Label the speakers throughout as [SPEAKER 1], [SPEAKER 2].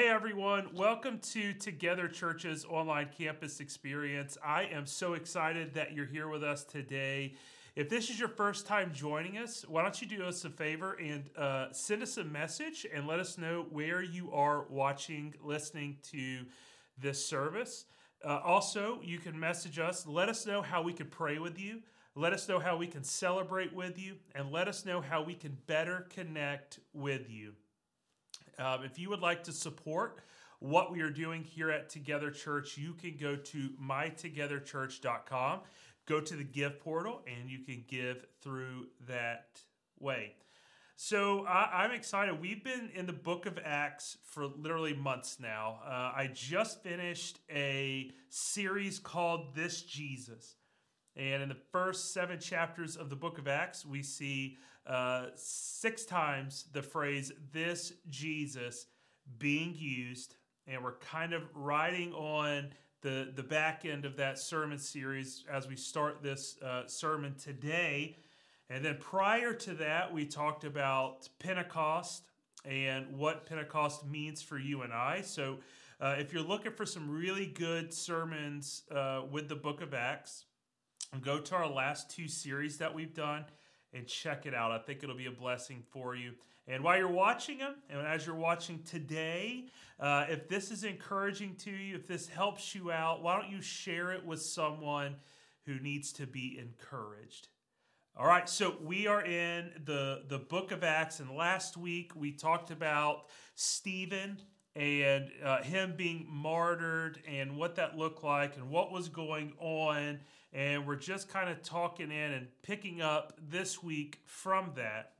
[SPEAKER 1] Hey everyone, welcome to Together Church's online campus experience. I am so excited that you're here with us today. If this is your first time joining us, why don't you do us a favor and uh, send us a message and let us know where you are watching, listening to this service. Uh, also, you can message us, let us know how we can pray with you, let us know how we can celebrate with you, and let us know how we can better connect with you. Um, if you would like to support what we are doing here at Together Church, you can go to mytogetherchurch.com, go to the give portal, and you can give through that way. So I, am excited. We've been in the book of Acts for literally months now. Uh, I just finished a series called This Jesus. And in the first seven chapters of the book of Acts, we see uh, six times the phrase this Jesus being used. And we're kind of riding on the, the back end of that sermon series as we start this uh, sermon today. And then prior to that, we talked about Pentecost and what Pentecost means for you and I. So uh, if you're looking for some really good sermons uh, with the book of Acts, go to our last two series that we've done and check it out. I think it'll be a blessing for you. And while you're watching them, and as you're watching today, uh, if this is encouraging to you, if this helps you out, why don't you share it with someone who needs to be encouraged? All right, so we are in the, the book of Acts, and last week we talked about Stephen and uh, him being martyred and what that looked like and what was going on and we're just kind of talking in and picking up this week from that.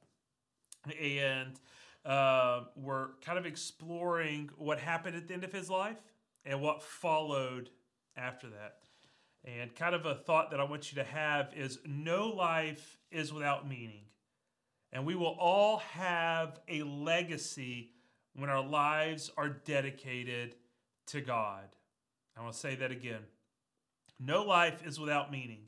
[SPEAKER 1] And uh, we're kind of exploring what happened at the end of his life and what followed after that. And kind of a thought that I want you to have is no life is without meaning. And we will all have a legacy when our lives are dedicated to God. I want to say that again. No life is without meaning.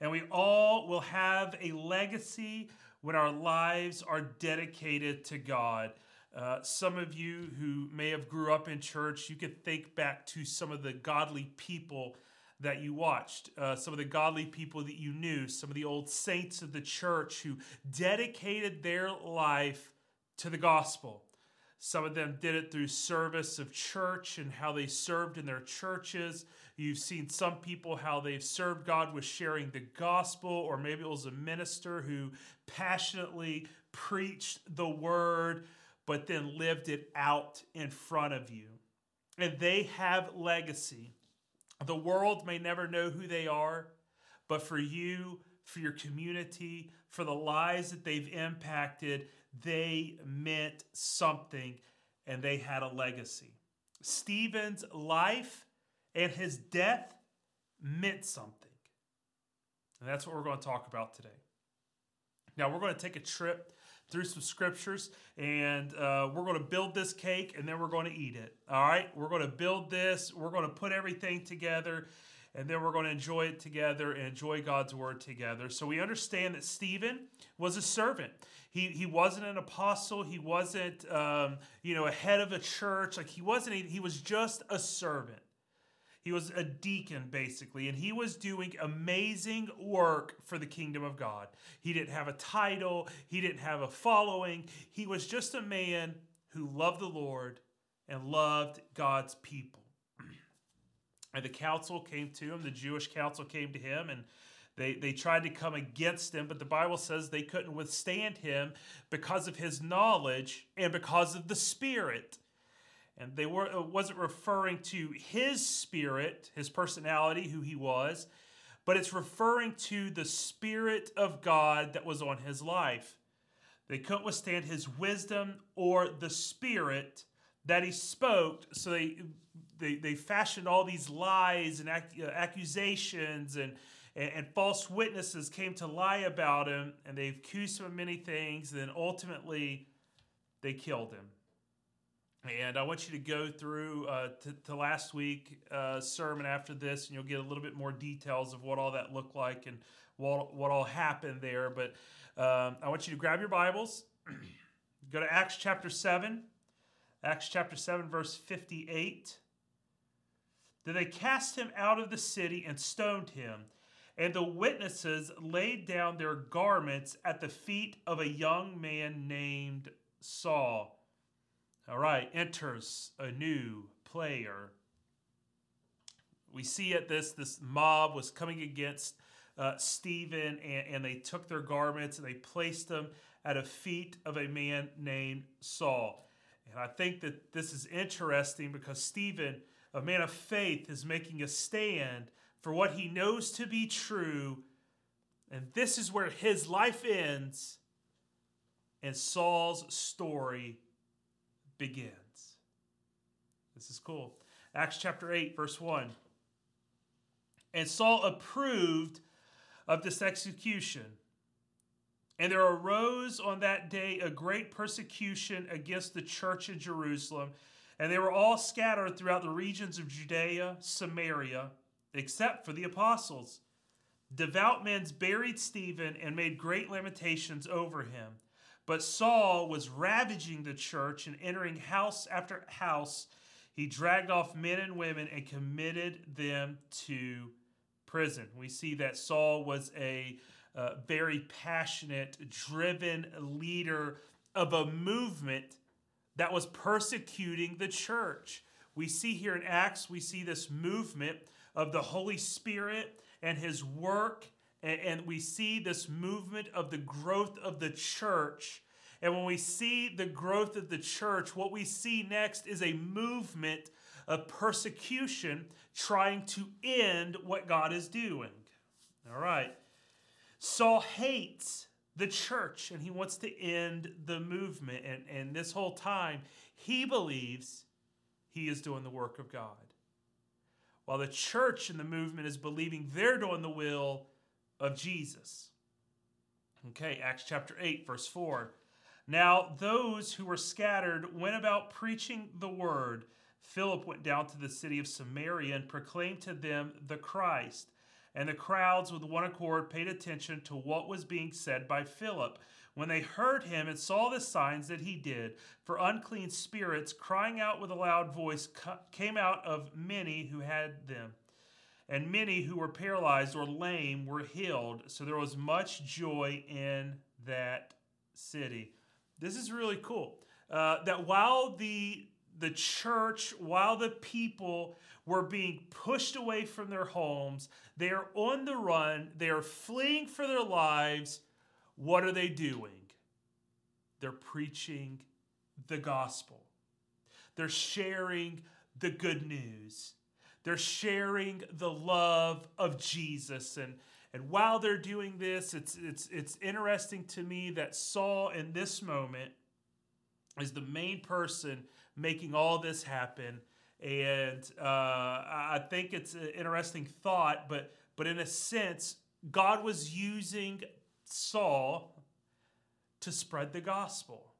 [SPEAKER 1] And we all will have a legacy when our lives are dedicated to God. Uh, some of you who may have grew up in church, you could think back to some of the godly people that you watched, uh, some of the godly people that you knew, some of the old saints of the church who dedicated their life to the gospel. Some of them did it through service of church and how they served in their churches. You've seen some people how they've served God with sharing the gospel, or maybe it was a minister who passionately preached the word, but then lived it out in front of you. And they have legacy. The world may never know who they are, but for you, for your community, for the lives that they've impacted, they meant something and they had a legacy. Stephen's life and his death meant something. And that's what we're going to talk about today. Now, we're going to take a trip through some scriptures and uh, we're going to build this cake and then we're going to eat it. All right? We're going to build this, we're going to put everything together and then we're going to enjoy it together and enjoy God's word together. So we understand that Stephen was a servant. He, he wasn't an apostle. He wasn't, um, you know, a head of a church. Like he wasn't, he was just a servant. He was a deacon, basically, and he was doing amazing work for the kingdom of God. He didn't have a title, he didn't have a following. He was just a man who loved the Lord and loved God's people. And the council came to him, the Jewish council came to him, and they, they tried to come against him, but the Bible says they couldn't withstand him because of his knowledge and because of the Spirit. And they were it wasn't referring to his spirit, his personality, who he was, but it's referring to the Spirit of God that was on his life. They couldn't withstand his wisdom or the Spirit that he spoke, so they they, they fashioned all these lies and ac- uh, accusations and, and, and, false witnesses came to lie about him and they accused him of many things and then ultimately they killed him. And i want you to go through uh, to, to, last week uh, sermon after this and you'll get a little bit more details of what all that looked like and what, what all happened there. But um, i want you to grab your bibles. Go to acts chapter 7 Acts chapter 7, verse 58. Then they cast him out of the city and stoned him. And the witnesses laid down their garments at the feet of a young man named Saul. All right, enters a new player. We see at this this mob was coming against uh, Stephen, and, and they took their garments and they placed them at the feet of a man named Saul. And I think that this is interesting because Stephen, a man of faith, is making a stand for what he knows to be true. And this is where his life ends and Saul's story begins. This is cool. Acts chapter 8, verse 1. And Saul approved of this execution. And there arose on that day a great persecution against the church in Jerusalem, and they were all scattered throughout the regions of Judea, Samaria, except for the apostles. Devout men buried Stephen and made great lamentations over him. But Saul was ravaging the church and entering house after house. He dragged off men and women and committed them to prison. We see that Saul was a uh, very passionate, driven leader of a movement that was persecuting the church. We see here in Acts, we see this movement of the Holy Spirit and his work, and, we see this movement of the growth of the church. And when we see the growth of the church, what we see next is a movement of persecution trying to end what God is doing. All right. Saul hates the church and he wants to end the movement. And, and this whole time, he believes he is doing the work of God. While the church and the movement is believing they're doing the will of Jesus. Okay, Acts chapter 8, verse 4. Now, those who were scattered went about preaching the word Philip went down to the city of Samaria and proclaimed to them the Christ. And the crowds, with one accord, paid attention to what was being said by Philip when they heard him and saw the signs that he did. For unclean spirits, crying out with a loud voice, came out of many who had them. And many who were paralyzed or lame were healed. So there was much joy in that city. This is really cool. Uh, that while the the church, while the people were being pushed away from their homes, they are on the run, they are fleeing for their lives. What are they doing? They're preaching the gospel, they're sharing the good news, they're sharing the love of Jesus. And and while they're doing this, it's, it's, it's interesting to me that Saul, in this moment, is the main person making all this happen. And uh, I think it's an interesting thought, but but in a sense, God was using Saul to spread the gospel.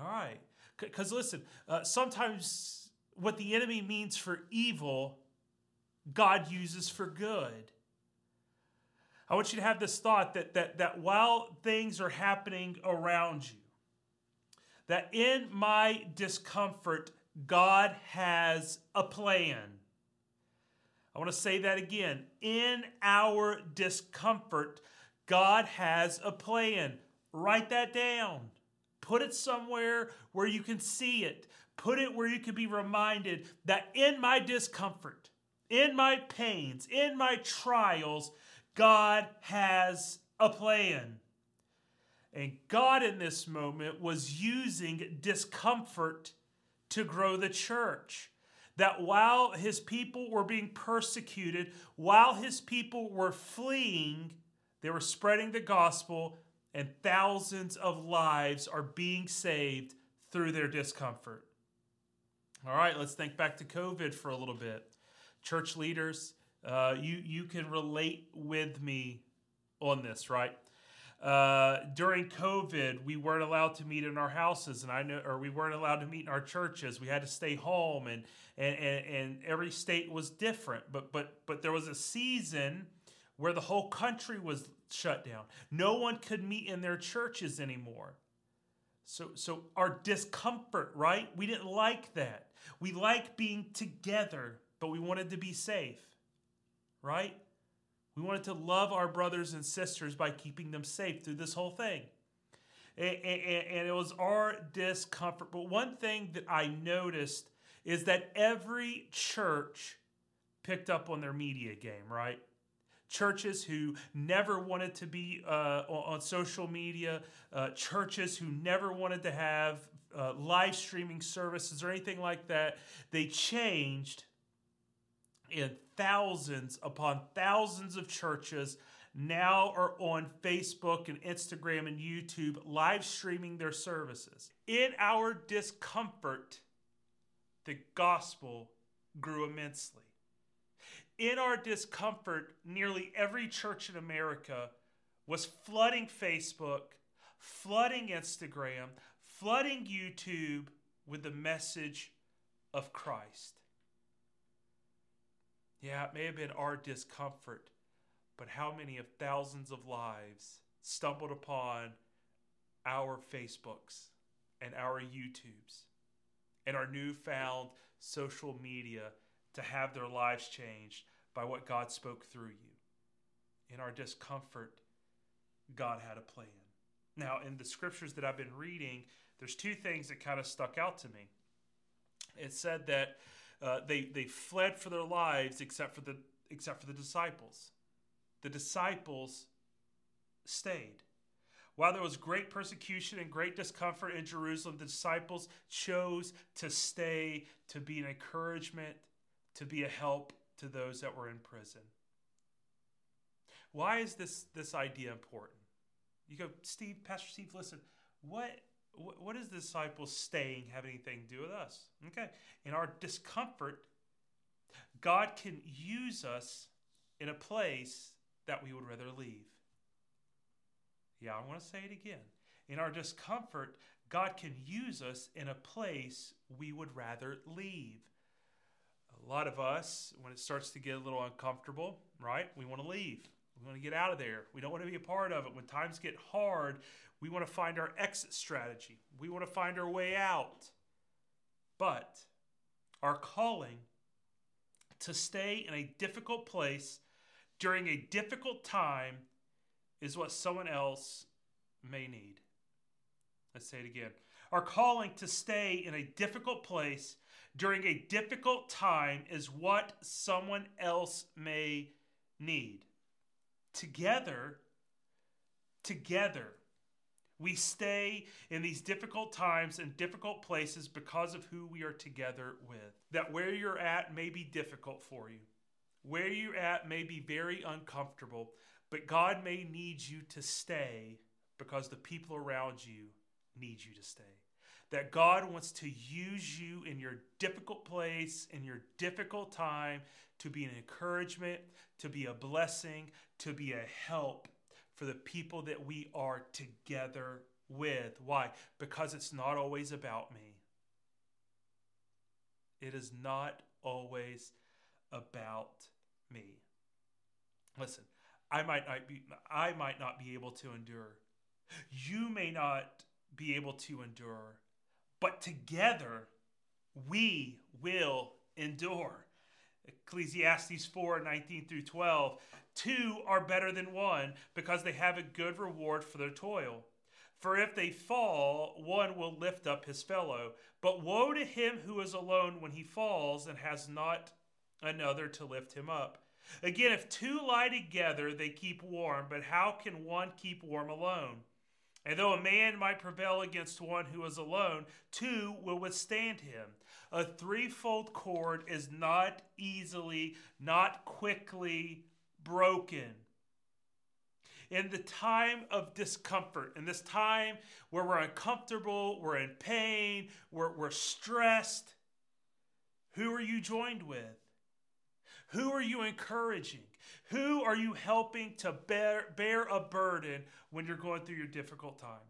[SPEAKER 1] All right, because listen, uh, sometimes what the enemy means for evil, God uses for good. I want you to have this thought that that that while things are happening around you that in my discomfort, God has a plan. I want to say that again. In our discomfort, God has a plan. Write that down. Put it somewhere where you can see it. Put it where you can be reminded that in my discomfort, in my pains, in my trials, God has a plan. And God in this moment was using discomfort to grow the church. That while his people were being persecuted, while his people were fleeing, they were spreading the gospel, and thousands of lives are being saved through their discomfort. All right, let's think back to COVID for a little bit. Church leaders, uh, you, you can relate with me on this, right? Uh, during COVID, we weren't allowed to meet in our houses, and I know, or we weren't allowed to meet in our churches. We had to stay home, and and and, and every state was different. But but but there was a season where the whole country was shut down. No one could meet in their churches anymore. So, so our discomfort, right? We didn't like that. We like being together, but we wanted to be safe, right? We wanted to love our brothers and sisters by keeping them safe through this whole thing. And, and, and it was our discomfort. But one thing that I noticed is that every church picked up on their media game, right? churches who never wanted to be uh, on social media, uh, churches who never wanted to have uh, live streaming services or anything like that. They changed, and thousands upon thousands of churches now are on Facebook and Instagram and YouTube live streaming their services. In our discomfort, the gospel grew immensely in our discomfort, nearly every church in America was flooding Facebook, flooding Instagram, flooding YouTube with the message of Christ. Yeah, it may have been our discomfort, but how many of thousands of lives stumbled upon our Facebooks and our YouTubes and our newfound social media to have their lives changed by what God spoke through you. In our discomfort, God had a plan. Now, in the scriptures that I've been reading, there's two things that kind of stuck out to me. It said that uh, they they fled for their lives except for the except for the disciples. The disciples stayed. While there was great persecution and great discomfort in Jerusalem, the disciples chose to stay to be an encouragement to be a help to those that were in prison. Why is this, this idea important? You go, Steve, Pastor Steve, listen, what, what does the disciples staying have anything to do with us? Okay, in our discomfort, God can use us in a place that we would rather leave. Yeah, I want to say it again. In our discomfort, God can use us in a place we would rather leave a lot of us, when it starts to get a little uncomfortable, right, we want to leave. We want to get out of there. We don't want to be a part of it. When times get hard, we want to find our exit strategy. We want to find our way out. But our calling to stay in a difficult place during a difficult time is what someone else may need. Let's say it again. Our calling to stay in a difficult place during a difficult time is what someone else may need. Together, together, we stay in these difficult times and difficult places because of who we are together with. That where you're at may be difficult for you, where you're at may be very uncomfortable, but God may need you to stay because the people around you need you to stay that God wants to use you in your difficult place, in your difficult time, to be an encouragement, to be a blessing, to be a help for the people that we are together with. Why? Because it's not always about me. It is not always about me. Listen, I might not be I might not be able to endure. You may not be able to endure but together we will endure. Ecclesiastes 4 19 through 12. Two are better than one because they have a good reward for their toil. For if they fall, one will lift up his fellow. But woe to him who is alone when he falls and has not another to lift him up. Again, if two lie together, they keep warm, but how can one keep warm alone? And though a man might prevail against one who is alone, two will withstand him. A threefold cord is not easily, not quickly broken. In the time of discomfort, in this time where we're uncomfortable, we're in pain, we're, we're stressed, who are you joined with? Who are you encouraging? Who are you helping to bear, bear a burden when you're going through your difficult time?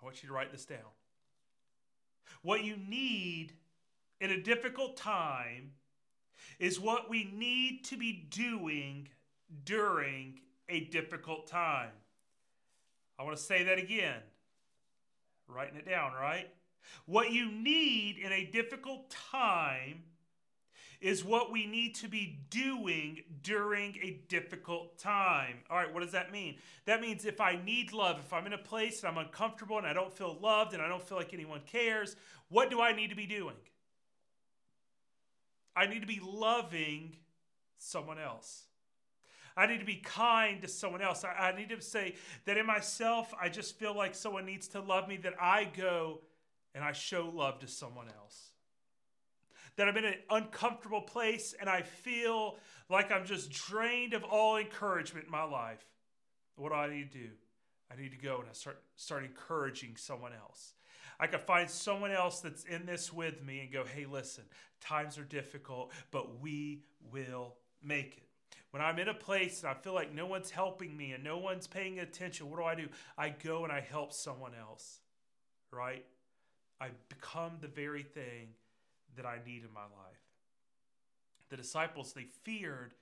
[SPEAKER 1] I want you to write this down. What you need in a difficult time is what we need to be doing during a difficult time. I want to say that again. Writing it down, right? What you need in a difficult time is what we need to be doing during a difficult time. All right, what does that mean? That means if I need love, if I'm in a place and I'm uncomfortable and I don't feel loved and I don't feel like anyone cares, what do I need to be doing? I need to be loving someone else. I need to be kind to someone else. I, I, need to say that in myself, I just feel like someone needs to love me, that I go and I show love to someone else that I'm in an uncomfortable place and I feel like I'm just drained of all encouragement in my life. What do I need to do? I need to go and I start start encouraging someone else. I could find someone else that's in this with me and go, hey, listen, times are difficult, but we will make it. When I'm in a place and I feel like no one's helping me and no one's paying attention, what do I do? I go and I help someone else, right? I become the very thing that I need in my life. The disciples, they feared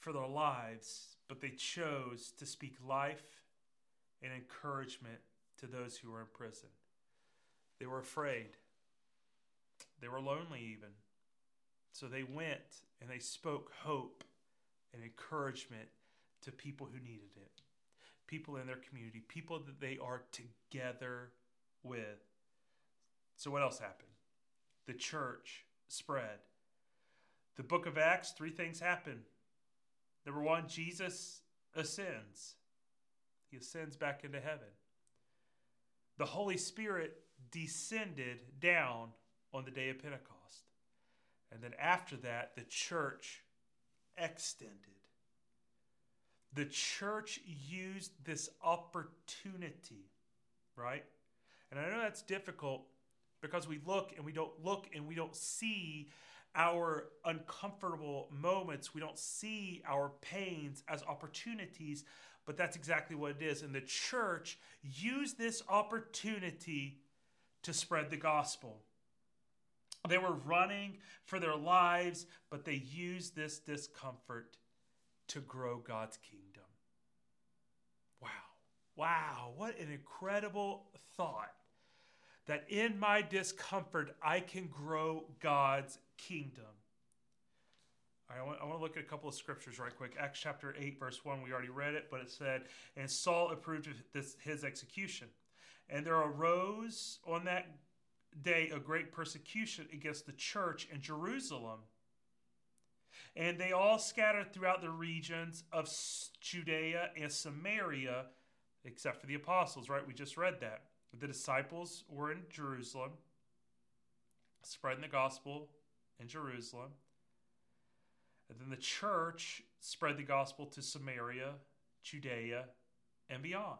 [SPEAKER 1] for their lives, but they chose to speak life and encouragement to those who were in prison. They were afraid. They were lonely, even. So they went and they spoke hope and encouragement to people who needed it, people in their community, people that they are together with. So, what else happened? The church spread. The book of Acts, three things happen. Number one, Jesus ascends, he ascends back into heaven. The Holy Spirit descended down on the day of Pentecost. And then after that, the church extended. The church used this opportunity, right? And I know that's difficult because we look and we don't look and we don't see our uncomfortable moments. We don't see our pains as opportunities, but that's exactly what it is. And the church used this opportunity to spread the gospel. They were running for their lives, but they used this discomfort to grow God's kingdom. Wow. Wow. What an incredible thought that in my discomfort, I can grow God's kingdom. I want, I want to look at a couple of scriptures right quick. Acts chapter 8, verse 1, we already read it, but it said, And Saul approved of this, his execution. And there arose on that day a great persecution against the church in Jerusalem. And they all scattered throughout the regions of Judea and Samaria, except for the apostles, right? We just read that. The disciples were in Jerusalem, spreading the gospel in Jerusalem. And then the church spread the gospel to Samaria, Judea, and beyond.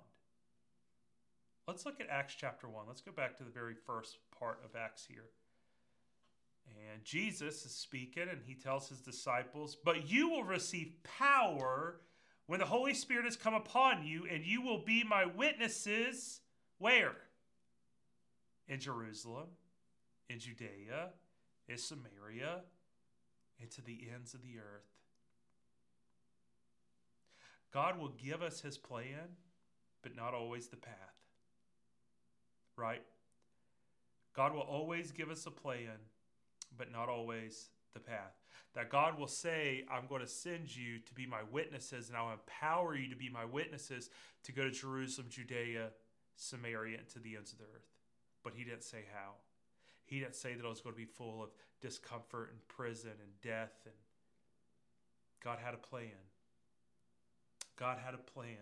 [SPEAKER 1] Let's look at Acts chapter 1. Let's go back to the very first part of Acts here. And Jesus is speaking, and he tells his disciples, But you will receive power when the Holy Spirit has come upon you, and you will be my witnesses. Where? in Jerusalem, in Judea, in Samaria, and to the ends of the earth. God will give us his plan, but not always the path. Right? God will always give us a plan, but not always the path. That God will say, I'm going to send you to be my witnesses, and I'll empower you to be my witnesses to go to Jerusalem, Judea, Samaria, to the ends of the earth but he didn't say how. He didn't say that it was going to be full of discomfort and prison and death. And God had a plan. God had a plan.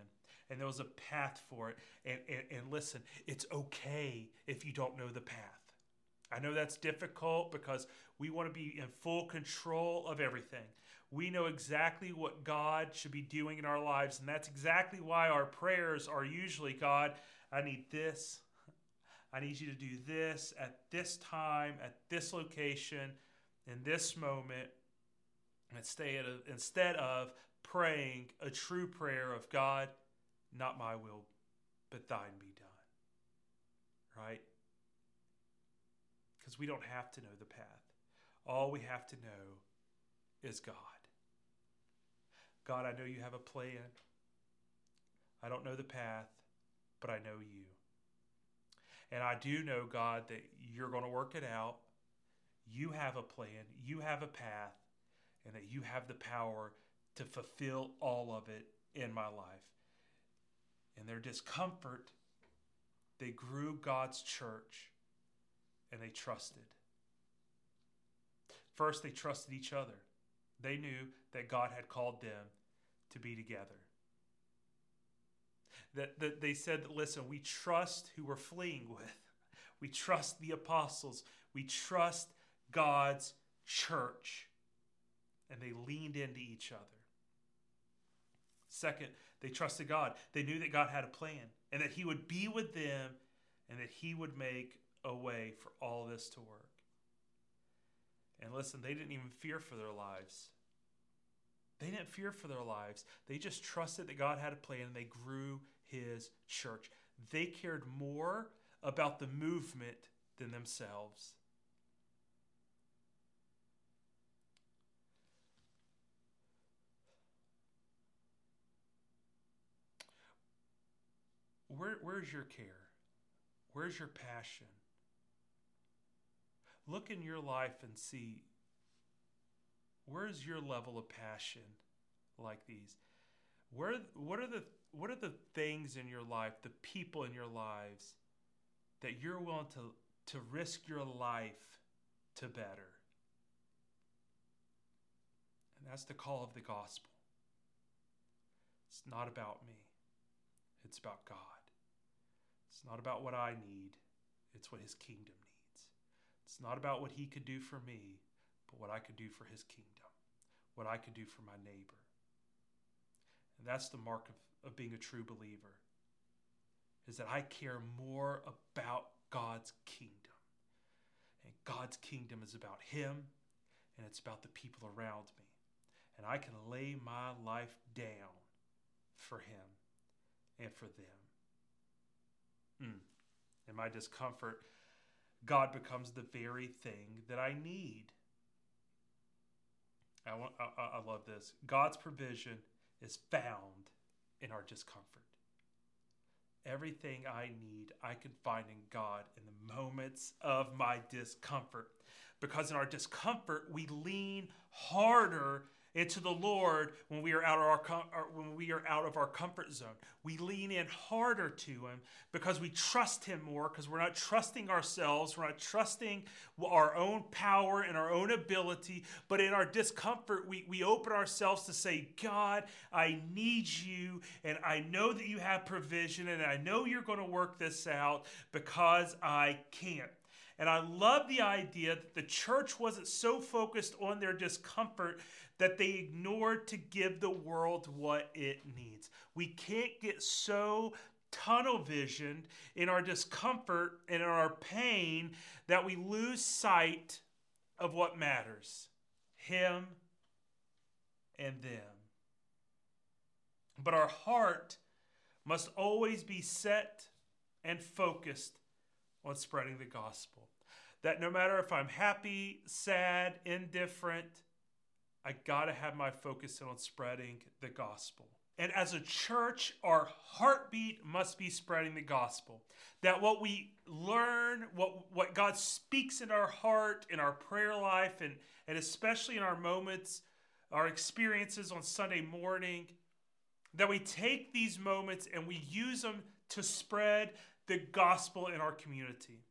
[SPEAKER 1] And there was a path for it. And, and, and listen, it's okay if you don't know the path. I know that's difficult because we want to be in full control of everything. We know exactly what God should be doing in our lives. And that's exactly why our prayers are usually God, I need this, I need you to do this at this time, at this location, in this moment, instead of, instead of praying a true prayer of God, not my will, but thine be done. Right? Because we don't have to know the path. All we have to know is God. God, I know you have a plan. I don't know the path, but I know you. And I do know, God, that you're going to work it out. You have a plan, you have a path, and that you have the power to fulfill all of it in my life. In their discomfort, they grew God's church and they trusted. First, they trusted each other. They knew that God had called them to be together. That, that they said, that, listen, we trust who we're fleeing with. We trust the apostles. We trust God's church. And they leaned into each other. Second, they trusted God. They knew that God had a plan and that He would be with them and that He would make a way for all this to work. And listen, they didn't even fear for their lives. They didn't fear for their lives. They just trusted that God had a plan and they grew His church. They cared more about the movement than themselves. Where, where's your care? Where's your passion? Look in your life and see where's your level of passion like these? Where what are the what are the things in your life, the people in your lives that you're willing to to risk your life to better? And that's the call of the gospel. It's not about me. It's about God. It's not about what I need, it's what His kingdom needs. It's not about what He could do for me, but what I could do for His kingdom, what I could do for my neighbor. And that's the mark of, of being a true believer, is that I care more about God's kingdom. And God's kingdom is about Him, and it's about the people around me. And I can lay my life down for Him and for them. Mm. In my discomfort, God becomes the very thing that I need. I, want, I, I love this. God's provision is found in our discomfort. Everything I need, I can find in God in the moments of my discomfort. Because in our discomfort, we lean harder into the Lord when we are out of our when we are out of our comfort zone. We lean in harder to Him because we trust Him more. Because we're not trusting ourselves, we're not trusting our own power and our own ability. But in our discomfort, we we open ourselves to say, God, I need You, and I know that You have provision, and I know You're going to work this out because I can't. And I love the idea that the church wasn't so focused on their discomfort that they ignored to give the world what it needs. We can't get so tunnel visioned in our discomfort and in our pain that we lose sight of what matters Him and them. But our heart must always be set and focused on spreading the gospel. That no matter if I'm happy, sad, indifferent, I got to have my focus on spreading the gospel. And as a church, our heartbeat must be spreading the gospel. That what we learn, what, what God speaks in our heart, in our prayer life, and, and especially in our moments, our experiences on Sunday morning, that we take these moments and we use them to spread the gospel in our community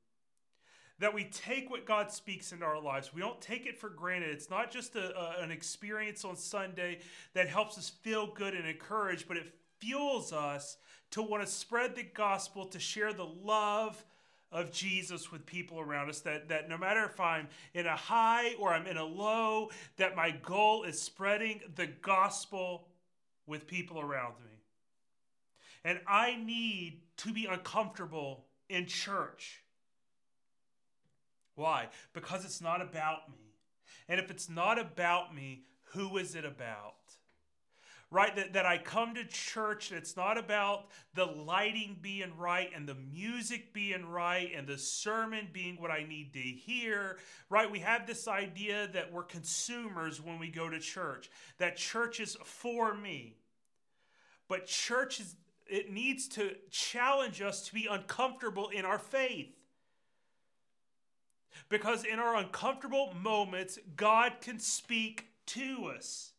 [SPEAKER 1] that we take what God speaks into our lives. We don't take it for granted. It's not just a, a, an experience on Sunday that helps us feel good and encouraged, but it fuels us to want to spread the gospel, to share the love of Jesus with people around us. That, that no matter if I'm in a high or I'm in a low, that my goal is spreading the gospel with people around me. And I need to be uncomfortable in church. Why? Because it's not about me. And if it's not about me, who is it about? Right? That, that I come to church, it's not about the lighting being right and the music being right and the sermon being what I need to hear. Right? We have this idea that we're consumers when we go to church, that church is for me. But church is it needs to challenge us to be uncomfortable in our faith. Because in our uncomfortable moments, God can speak to us.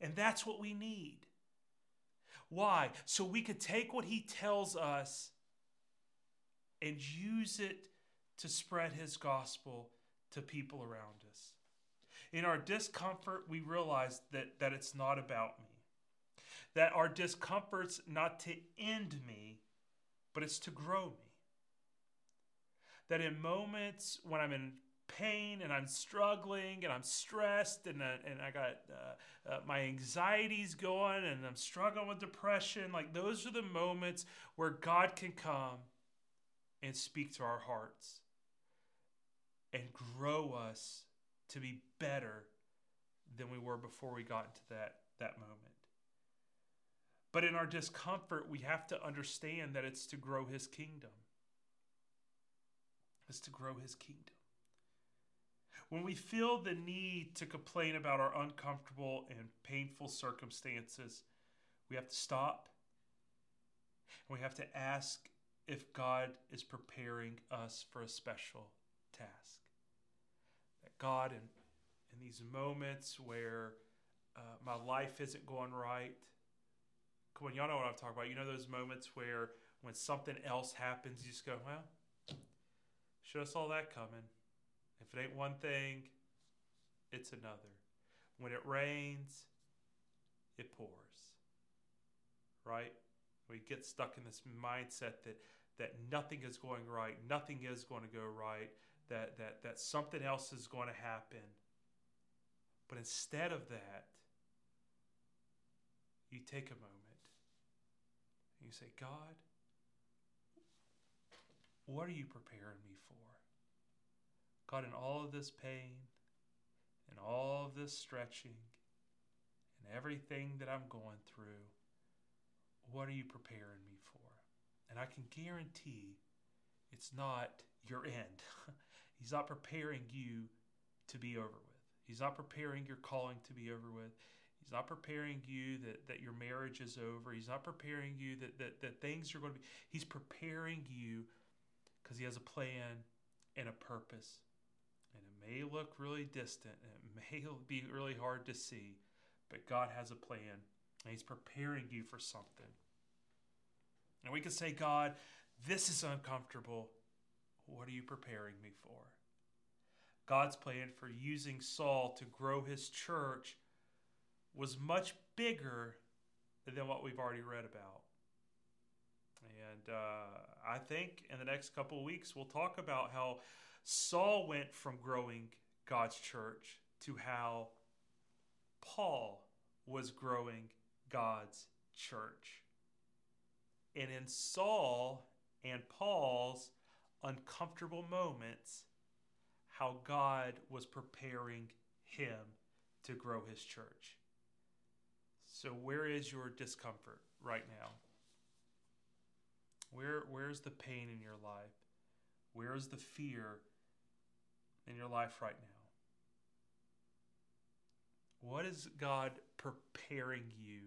[SPEAKER 1] And that's what we need. Why? So we could take what He tells us and use it to spread His gospel to people around us. In our discomfort, we realize that, that it's not about me. That our discomfort's not to end me, but it's to grow me. That in moments when I'm in pain and I'm struggling and I'm stressed and, uh, and I got uh, uh, my anxieties going and I'm struggling with depression, like those are the moments where God can come and speak to our hearts and grow us to be better than we were before we got into that, that moment. But in our discomfort, we have to understand that it's to grow his kingdom. It's to grow his kingdom. When we feel the need to complain about our uncomfortable and painful circumstances, we have to stop and we have to ask if God is preparing us for a special task. That God, in, in these moments where uh, my life isn't going right, come on, y'all know what I'm talking about. You know those moments where when something else happens, you just go, well, should have saw that coming. If it ain't one thing, it's another. When it rains, it pours. Right? We get stuck in this mindset that that nothing is going right, nothing is going to go right, that, that, that something else is going to happen. But instead of that, you take a moment and you say, God, what are you preparing me for? God, in all of this pain and all of this stretching and everything that I'm going through, what are you preparing me for? And I can guarantee it's not your end. He's not preparing you to be over with. He's not preparing your calling to be over with. He's not preparing you that, that your marriage is over. He's not preparing you that, that, that things are going to be. He's preparing you because He has a plan and a purpose. And it may look really distant and it may be really hard to see, but God has a plan and He's preparing you for something. And we can say, God, this is uncomfortable. What are you preparing me for? God's plan for using Saul to grow his church was much bigger than what we've already read about. And uh, I think in the next couple of weeks, we'll talk about how Saul went from growing God's church to how Paul was growing God's church. And in Saul and Paul's uncomfortable moments, how God was preparing him to grow his church. So, where is your discomfort right now? Where, where's the pain in your life? Where is the fear in your life right now? What is God preparing you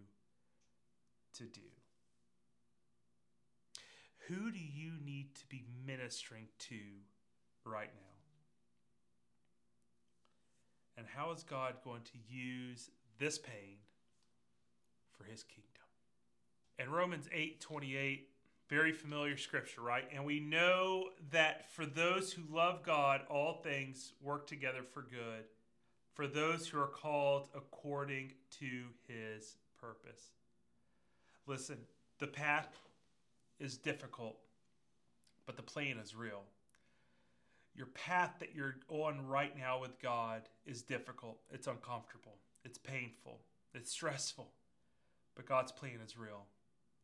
[SPEAKER 1] to do? Who do you need to be ministering to right now? And how is God going to use this pain for his kingdom? In Romans 8 28, very familiar scripture, right? And we know that for those who love God, all things work together for good, for those who are called according to his purpose. Listen, the path is difficult, but the plan is real. Your path that you're on right now with God is difficult, it's uncomfortable, it's painful, it's stressful, but God's plan is real.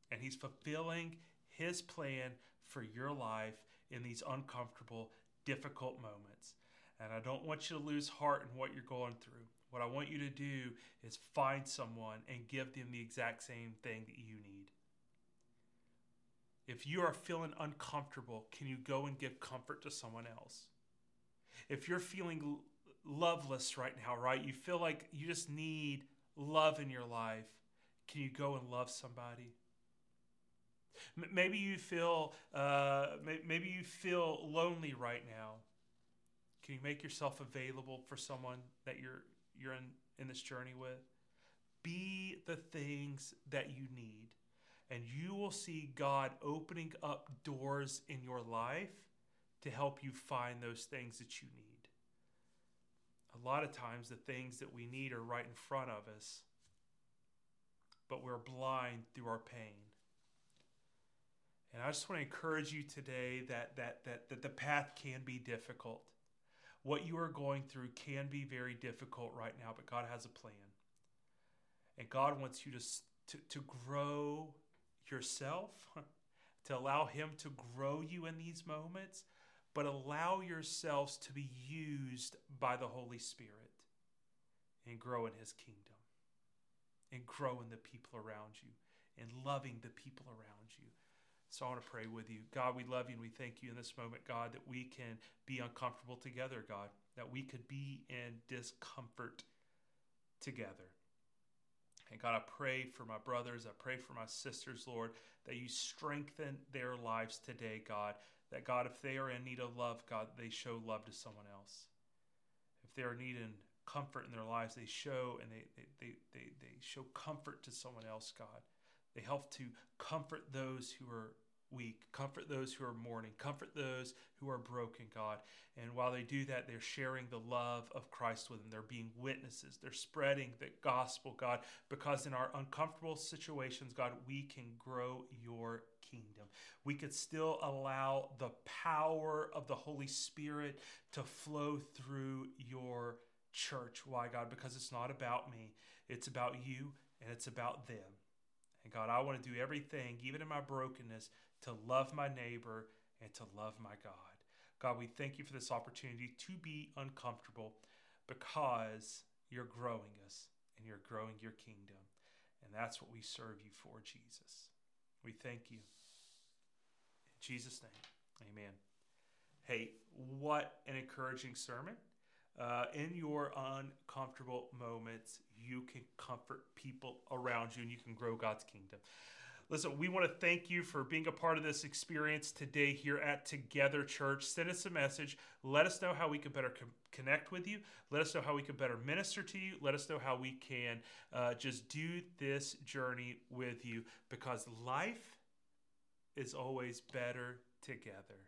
[SPEAKER 1] And He's fulfilling His plan for your life in these uncomfortable, difficult moments. And I don't want you to lose heart in what you're going through. What I want you to do is find someone and give them the exact same thing that you need. If you are feeling uncomfortable, can you go and give comfort to someone else? If you're feeling loveless right now, right? You feel like you just need love in your life. Can you go and love somebody? Maybe you feel uh, maybe you feel lonely right now. Can you make yourself available for someone that you're you're in, in this journey with? Be the things that you need, and you will see God opening up doors in your life to help you find those things that you need. A lot of times, the things that we need are right in front of us, but we're blind through our pain. And I just want to encourage you today that, that, that, that the path can be difficult. What you are going through can be very difficult right now, but God has a plan. And God wants you to, to, to grow yourself, to allow Him to grow you in these moments, but allow yourselves to be used by the Holy Spirit and grow in His kingdom and grow in the people around you and loving the people around you. So I want to pray with you. God, we love you and we thank you in this moment, God, that we can be uncomfortable together, God, that we could be in discomfort together. And God, I pray for my brothers, I pray for my sisters, Lord, that you strengthen their lives today, God. That God, if they are in need of love, God, they show love to someone else. If they are needing comfort in their lives, they show and they, they, they, they, they show comfort to someone else, God. They help to comfort those who are weak, comfort those who are mourning, comfort those who are broken, God. And while they do that, they're sharing the love of Christ with them. They're being witnesses. They're spreading the gospel, God, because in our uncomfortable situations, God, we can grow your kingdom. We could still allow the power of the Holy Spirit to flow through your church. Why, God? Because it's not about me, it's about you and it's about them. And God, I want to do everything, even in my brokenness, to love my neighbor and to love my God. God, we thank you for this opportunity to be uncomfortable because you're growing us and you're growing your kingdom. And that's what we serve you for, Jesus. We thank you. In Jesus' name, amen. Hey, what an encouraging sermon. Uh, in your uncomfortable moments, you can comfort people around you and you can grow God's kingdom. Listen, we want to thank you for being a part of this experience today here at Together Church. Send us a message. Let us know how we can better connect with you. Let us know how we can better minister to you. Let us know how we can uh, just do this journey with you because life is always better together.